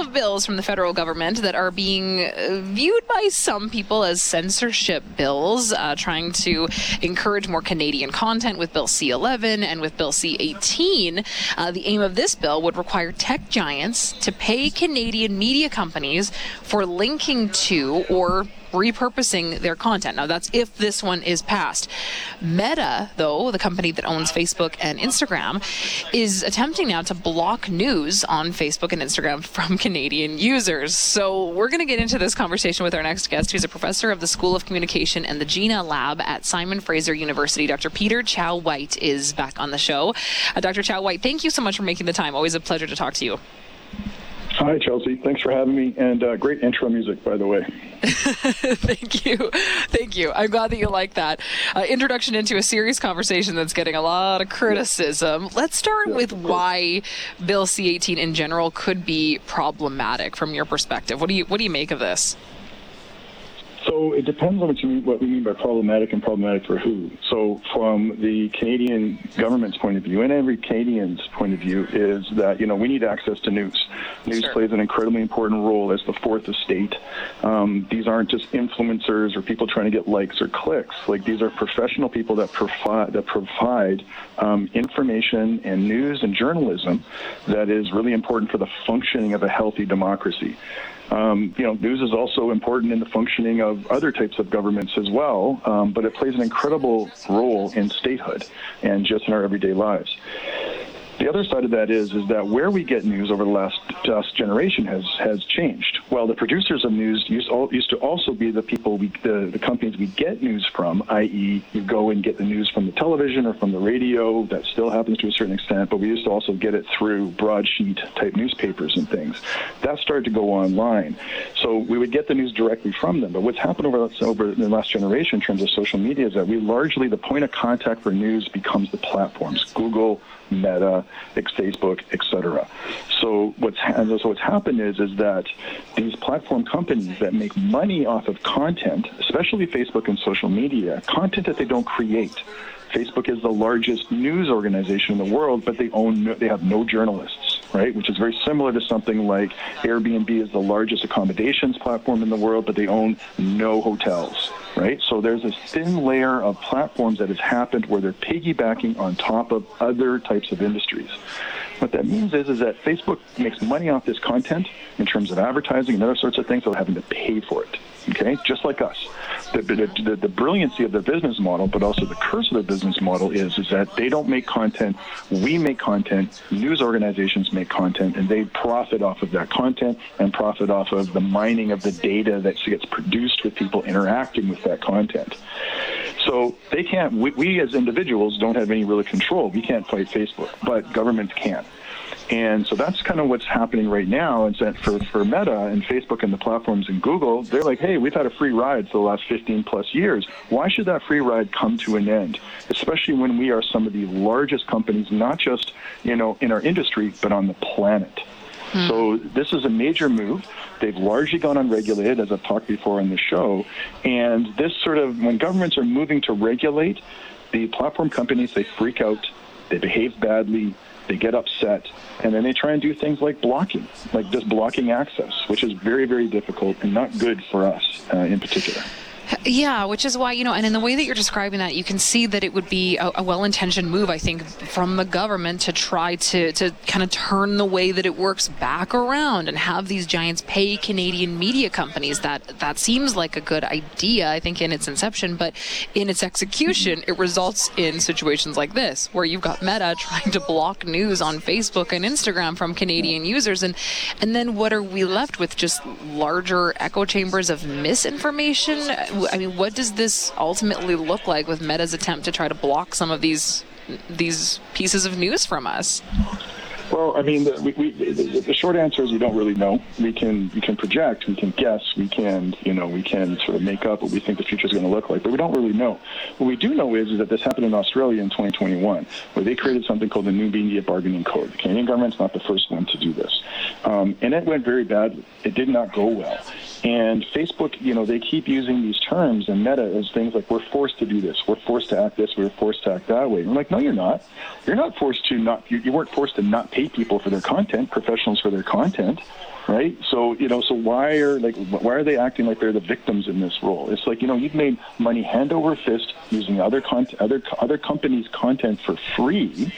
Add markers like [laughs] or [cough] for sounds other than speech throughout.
of bills from the federal government that are being uh, viewed by some people as censorship bills, uh, trying to encourage more Canadian content with Bill C 11 and with Bill C 18. Uh, the aim of this bill would require tech giants to pay Canadian media companies for linking to or repurposing their content. Now, that's if this one is passed. Meta, though, the company that owns Facebook and Instagram, is attempting now to block news on Facebook and Instagram [laughs] from Canadian users. So, we're going to get into this conversation with our next guest, who's a professor of the School of Communication and the GeNA Lab at Simon Fraser University. Dr. Peter Chow White is back on the show. Uh, Dr. Chow White, thank you so much for making the time. Always a pleasure to talk to you. Hi, Chelsea. Thanks for having me. And uh, great intro music, by the way. [laughs] Thank you. Thank you. I'm glad that you like that. Uh, introduction into a serious conversation that's getting a lot of criticism. Let's start Yeah, with why Bill C 18 in general could be problematic from your perspective. What do you what do you make of this? So it depends on what you mean, what we mean by problematic and problematic for who. So from the Canadian government's point of view and every Canadian's point of view is that you know we need access to news. News Sure. plays an incredibly important role as the fourth estate. Um, these aren't just influencers or people trying to get likes or clicks. Like these are professional people that provide that provide um, information and news and journalism that is really important for the functioning of a healthy democracy. Um, you know, news is also important in the functioning of other types of governments as well, um, but it plays an incredible role in statehood and just in our everyday lives. The other side of that is is that where we get news over the last, last generation has has changed. Well, the producers of news used, used to also be the people we the, the companies we get news from, i.e., you go and get the news from the television or from the radio. That still happens to a certain extent, but we used to also get it through broadsheet type newspapers and things. That started to go online, so we would get the news directly from them. But what's happened over over the last generation in terms of social media is that we largely the point of contact for news becomes the platforms, Google. Meta, Facebook, etc. So what's ha- so what's happened is is that these platform companies that make money off of content, especially Facebook and social media, content that they don't create. Facebook is the largest news organization in the world, but they own no, they have no journalists, right? Which is very similar to something like Airbnb is the largest accommodations platform in the world, but they own no hotels, right? So there's this thin layer of platforms that has happened where they're piggybacking on top of other types of industries. What that means is, is that Facebook makes money off this content in terms of advertising and other sorts of things without having to pay for it. Okay, just like us. The, the, the, the brilliancy of their business model, but also the curse of their business model is, is that they don't make content. We make content. News organizations make content, and they profit off of that content and profit off of the mining of the data that gets produced with people interacting with that content. So they can't. We, we as individuals don't have any real control. We can't fight Facebook, but governments can. And so that's kind of what's happening right now. Is that for, for Meta and Facebook and the platforms and Google, they're like, hey, we've had a free ride for the last 15 plus years. Why should that free ride come to an end? Especially when we are some of the largest companies, not just you know in our industry, but on the planet. So this is a major move. They've largely gone unregulated, as I've talked before on the show. And this sort of when governments are moving to regulate, the platform companies they freak out, they behave badly, they get upset, and then they try and do things like blocking, like just blocking access, which is very, very difficult and not good for us uh, in particular. Yeah, which is why, you know, and in the way that you're describing that, you can see that it would be a, a well intentioned move, I think, from the government to try to, to kind of turn the way that it works back around and have these giants pay Canadian media companies. That that seems like a good idea, I think, in its inception, but in its execution, it results in situations like this, where you've got Meta [laughs] trying to block news on Facebook and Instagram from Canadian users, and and then what are we left with? Just larger echo chambers of misinformation. I mean, what does this ultimately look like with Meta's attempt to try to block some of these these pieces of news from us? Well, I mean, the, we, we, the, the short answer is we don't really know. We can we can project, we can guess, we can you know we can sort of make up what we think the future is going to look like, but we don't really know. What we do know is, is that this happened in Australia in 2021, where they created something called the News Media Bargaining Code. The Canadian government's not the first one to do this, um, and it went very badly. It did not go well. And Facebook, you know, they keep using these terms and Meta as things like we're forced to do this, we're forced to act this, we're forced to act that way. I'm like, no, you're not. You're not forced to not. You, you weren't forced to not pay people for their content, professionals for their content right? So you know, so why are like why are they acting like they're the victims in this role? It's like you know, you've made money hand over fist using other content, other other companies' content for free.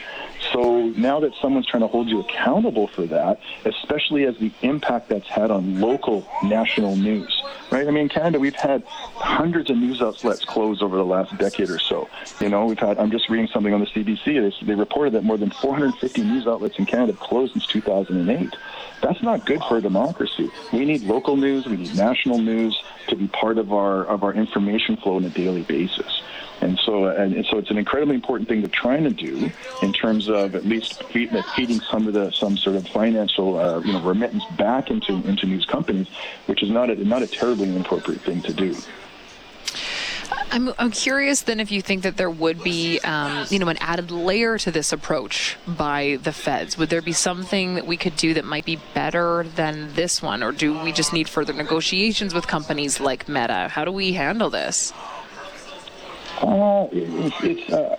So now that someone's trying to hold you accountable for that, especially as the impact that's had on local national news, right? I mean, in Canada, we've had hundreds of news outlets close over the last decade or so. You know, we've had, I'm just reading something on the CBC. They, they reported that more than 450 news outlets in Canada have closed since 2008. That's not good for a democracy. We need local news, we need national news to be part of our, of our information flow on a daily basis. And so, and so, it's an incredibly important thing to trying to do in terms of at least feeding some of the some sort of financial, uh, you know, remittance back into into news companies, which is not a not a terribly inappropriate thing to do. I'm, I'm curious then if you think that there would be, um, you know, an added layer to this approach by the feds. Would there be something that we could do that might be better than this one, or do we just need further negotiations with companies like Meta? How do we handle this? Uh, it's, it's uh,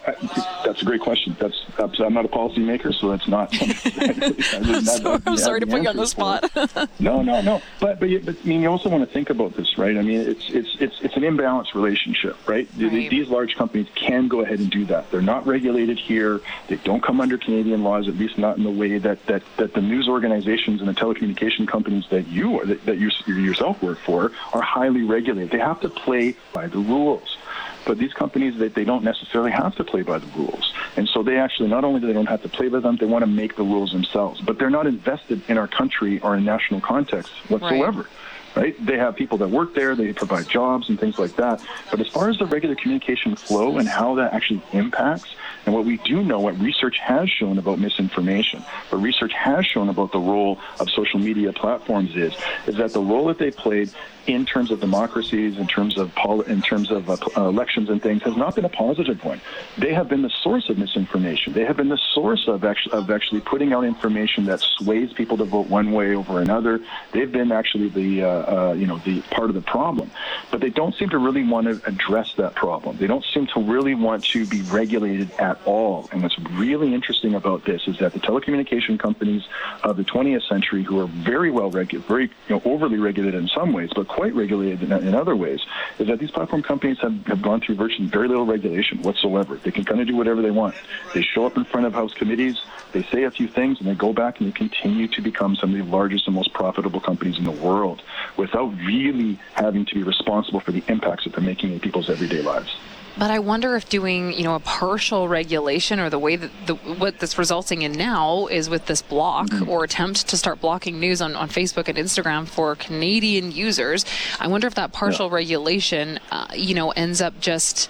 that's a great question. That's, that's, I'm not a policymaker, so that's not. [laughs] so, I'm sorry to put you on the spot. [laughs] no, no, no. But but, you, but I mean, you also want to think about this, right? I mean, it's it's it's it's an imbalanced relationship, right? right? These large companies can go ahead and do that. They're not regulated here. They don't come under Canadian laws, at least not in the way that that, that the news organizations and the telecommunication companies that you are, that, that you yourself work for are highly regulated. They have to play by the rules. But these companies, they, they don't necessarily have to play by the rules. And so they actually, not only do they don't have to play by them, they want to make the rules themselves. But they're not invested in our country or in national context whatsoever. Right right? They have people that work there, they provide jobs and things like that. But as far as the regular communication flow and how that actually impacts, and what we do know, what research has shown about misinformation, what research has shown about the role of social media platforms is, is that the role that they played in terms of democracies, in terms of in terms of uh, uh, elections and things, has not been a positive one. They have been the source of misinformation. They have been the source of actually of actually putting out information that sways people to vote one way over another. They've been actually the uh, uh, you know the part of the problem, but they don't seem to really want to address that problem. They don't seem to really want to be regulated at all. And what's really interesting about this is that the telecommunication companies of the 20th century, who are very well regulated, very you know, overly regulated in some ways, but quite regulated in, in other ways, is that these platform companies have, have gone through virtually very little regulation whatsoever. They can kind of do whatever they want. They show up in front of House committees, they say a few things, and they go back and they continue to become some of the largest and most profitable companies in the world without really having to be responsible for the impacts that they're making in people's everyday lives. But I wonder if doing, you know, a partial regulation or the way that the, what that's resulting in now is with this block mm-hmm. or attempt to start blocking news on, on Facebook and Instagram for Canadian users. I wonder if that partial yeah. regulation, uh, you know, ends up just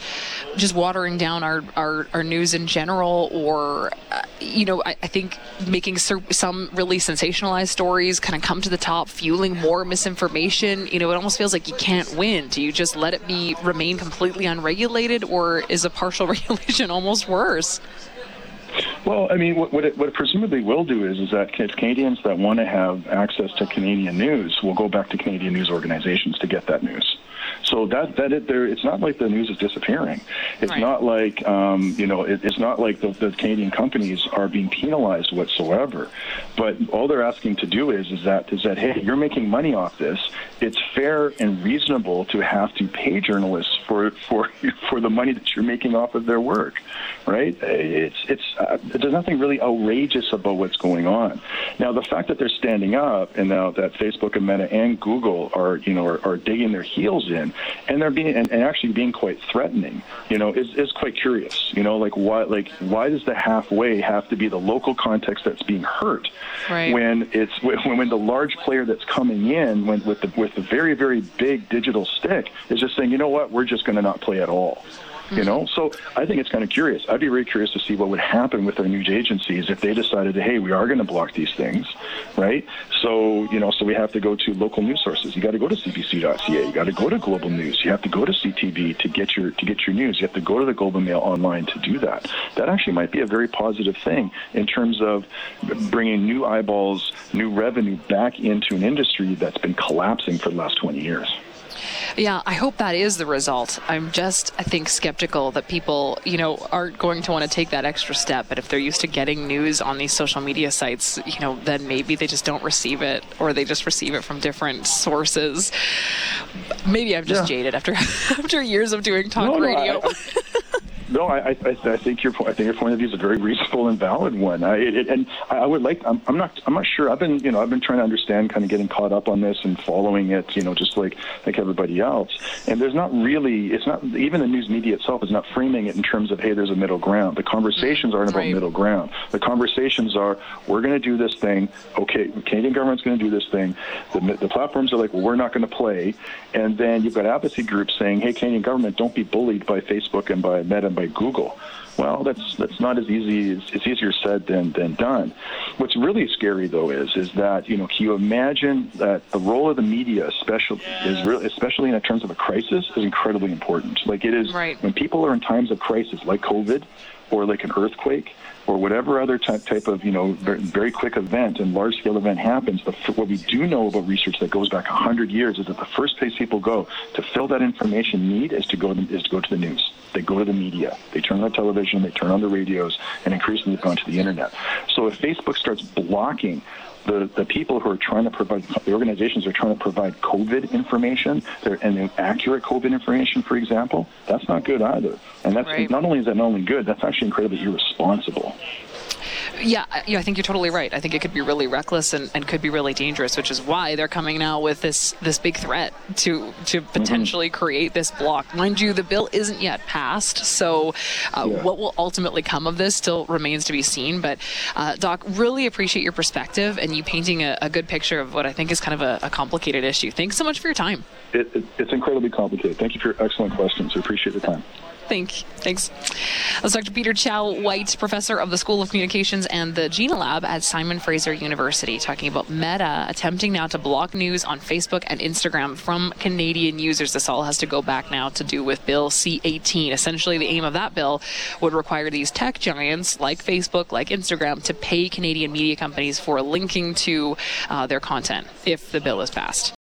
just watering down our, our, our news in general or, uh, you know, I, I think making some really sensationalized stories kind of come to the top, fueling more misinformation. You know, it almost feels like you can't win. Do you just let it be remain completely unregulated? Regulated, or is a partial [laughs] regulation almost worse? Well, I mean, what, what, it, what it presumably will do is, is that Canadians that want to have access to Canadian news will go back to Canadian news organizations to get that news. So that that it, there, it's not like the news is disappearing. It's right. not like um, you know, it, it's not like the, the Canadian companies are being penalized whatsoever. But all they're asking to do is is that is that hey, you're making money off this. It's fair and reasonable to have to pay journalists for for [laughs] for the money that you're making off of their work, right? It's it's uh, there's nothing really outrageous about what's going on. Now the fact that they're standing up and now that Facebook and Meta and Google are you know are, are digging their heels in and they're being and, and actually being quite threatening. You know, is is quite curious. You know, like why like why does the halfway have to be the local context that's being hurt right. when it's when, when the large player that's coming in when, with the with the very very big digital stick is just saying, you know what, we're just going to not play at all Mm-hmm. You know, so I think it's kind of curious. I'd be very curious to see what would happen with our news agencies if they decided, hey, we are going to block these things, right? So you know, so we have to go to local news sources. You got to go to CBC.ca. You got to go to Global News. You have to go to CTV to get your to get your news. You have to go to the Global Mail online to do that. That actually might be a very positive thing in terms of bringing new eyeballs, new revenue back into an industry that's been collapsing for the last 20 years. Yeah, I hope that is the result. I'm just, I think, skeptical that people, you know, aren't going to want to take that extra step. But if they're used to getting news on these social media sites, you know, then maybe they just don't receive it or they just receive it from different sources. Maybe I'm just yeah. jaded after [laughs] after years of doing talk no, radio. No, I, no, I, I, I think your I think your point of view is a very reasonable and valid one. I, it, and I would like I'm, I'm not I'm not sure. I've been you know I've been trying to understand, kind of getting caught up on this and following it, you know, just like like everybody else. And there's not really it's not even the news media itself is not framing it in terms of hey, there's a middle ground. The conversations aren't about middle ground. The conversations are we're going to do this thing. Okay, the Canadian government's going to do this thing. The, the platforms are like well, we're not going to play. And then you've got advocacy groups saying hey, Canadian government, don't be bullied by Facebook and by Meta and by by Google. Well, that's that's not as easy. As, it's easier said than than done. What's really scary though is is that you know can you imagine that the role of the media, especially is really, especially in terms of a crisis, is incredibly important. Like it is right. when people are in times of crisis, like COVID, or like an earthquake or whatever other type, of you know very, quick event and large scale event happens, the, what we do know about research that goes back 100 years is that the first place people go to fill that information need is to go to, is to go to the news. They go to the media. They turn on the television. They turn on the radios, and increasingly gone to the internet. So if Facebook starts blocking the, the people who are trying to provide, the organizations are trying to provide COVID information and accurate COVID information, for example, that's not good either. And that's right. not only is that not only good, that's actually incredibly irresponsible. Yeah, yeah, I think you're totally right. I think it could be really reckless and, and could be really dangerous, which is why they're coming now with this this big threat to to mm-hmm. potentially mm-hmm. create this block. Mind you, the bill isn't yet passed, so uh, yeah. what will ultimately come of this still remains to be seen. But uh, Doc, really appreciate your perspective and you painting a, a, good picture of what I think is kind of a, a complicated issue. Thanks so much for your time. It, it, it's incredibly complicated. Thank you for your excellent questions. We appreciate the time. Thank, thanks. That's Dr. Peter Chow White, professor of the School of Communications and the GeNA Lab at Simon Fraser University, talking about Meta attempting now to block news on Facebook and Instagram from Canadian users. This all has to go back now to do with Bill C 18. Essentially, the aim of that bill would require these tech giants like Facebook, like Instagram, to pay Canadian media companies for linking to uh, their content if the bill is passed.